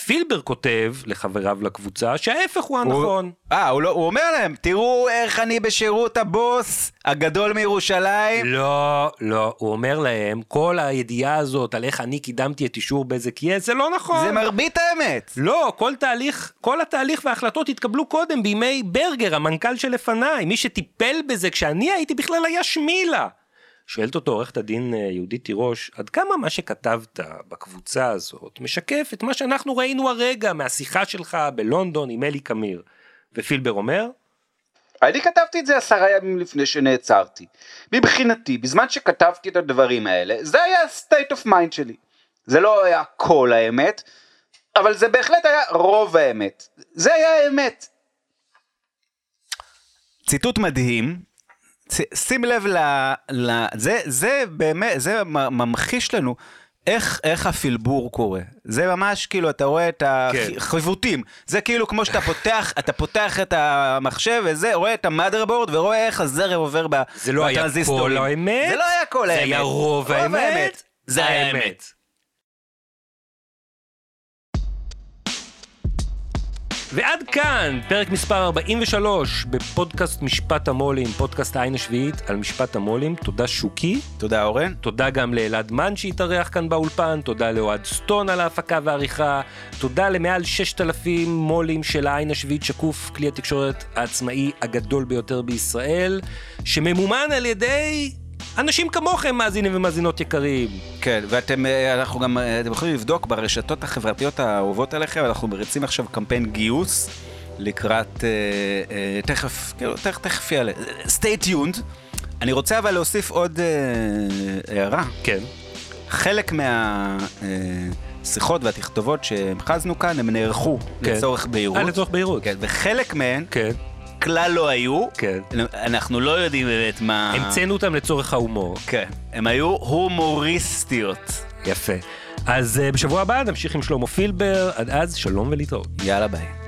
פילבר כותב לחבריו לקבוצה שההפך הוא הנכון. אה, הוא, לא, הוא אומר להם, תראו איך אני בשירות הבוס הגדול מירושלים. לא, לא, הוא אומר להם, כל הידיעה הזאת על איך אני קידמתי את אישור בזק יס, זה לא נכון. זה מרבית האמת. לא, כל תהליך, כל התהליך וההחלטות התקבלו קודם בימי ברגר, המנכ"ל שלפניי. מי שטיפל בזה כשאני הייתי בכלל היה שמילה. שואלת אותו עורכת הדין אה, יהודית תירוש, עד כמה מה שכתבת בקבוצה הזאת משקף את מה שאנחנו ראינו הרגע מהשיחה שלך בלונדון עם אלי קמיר? ופילבר אומר, אני כתבתי את זה עשרה ימים לפני שנעצרתי. מבחינתי, בזמן שכתבתי את הדברים האלה, זה היה ה-state of mind שלי. זה לא היה כל האמת, אבל זה בהחלט היה רוב האמת. זה היה האמת. ציטוט מדהים. שים לב ל... ל... זה, זה באמת, זה ממחיש לנו איך, איך הפלבור קורה. זה ממש כאילו, אתה רואה את כן. החבוטים. זה כאילו כמו שאתה פותח, אתה פותח את המחשב וזה, רואה את המאדרבורד ורואה איך הזרם עובר ב- זה לא היה בטרנזיסטורים. כל האמת, זה לא היה כל זה האמת. היה רוב האמת, זה האמת. ועד כאן, פרק מספר 43 בפודקאסט משפט המו"לים, פודקאסט העין השביעית על משפט המו"לים. תודה שוקי. תודה אורן. תודה גם לאלעד מן שהתארח כאן באולפן, תודה לאוהד סטון על ההפקה והעריכה, תודה למעל 6,000 מו"לים של העין השביעית שקוף, כלי התקשורת העצמאי הגדול ביותר בישראל, שממומן על ידי אנשים כמוכם, מאזינים ומאזינות יקרים. כן, ואתם, אה, אנחנו גם, אה, אתם יכולים לבדוק ברשתות החברתיות האהובות עליכם, אנחנו מריצים עכשיו קמפיין גיוס לקראת, אה, אה, תכף, כאילו, תכף, תכף יעלה. stay tuned. אני רוצה אבל להוסיף עוד אה, הערה. כן. חלק מהשיחות והתכתובות שהמחזנו כאן, הם נערכו כן. לצורך בהירות. אה, לצורך בהירות. כן, וחלק מהן כן, כלל לא היו. כן. אנחנו לא יודעים באמת מה... המצאנו אותם לצורך ההומור. כן. הם היו הומוריסטיות. יפה. אז אה, בשבוע הבא נמשיך עם שלמה פילבר, עד אז שלום ולהתראות. יאללה ביי.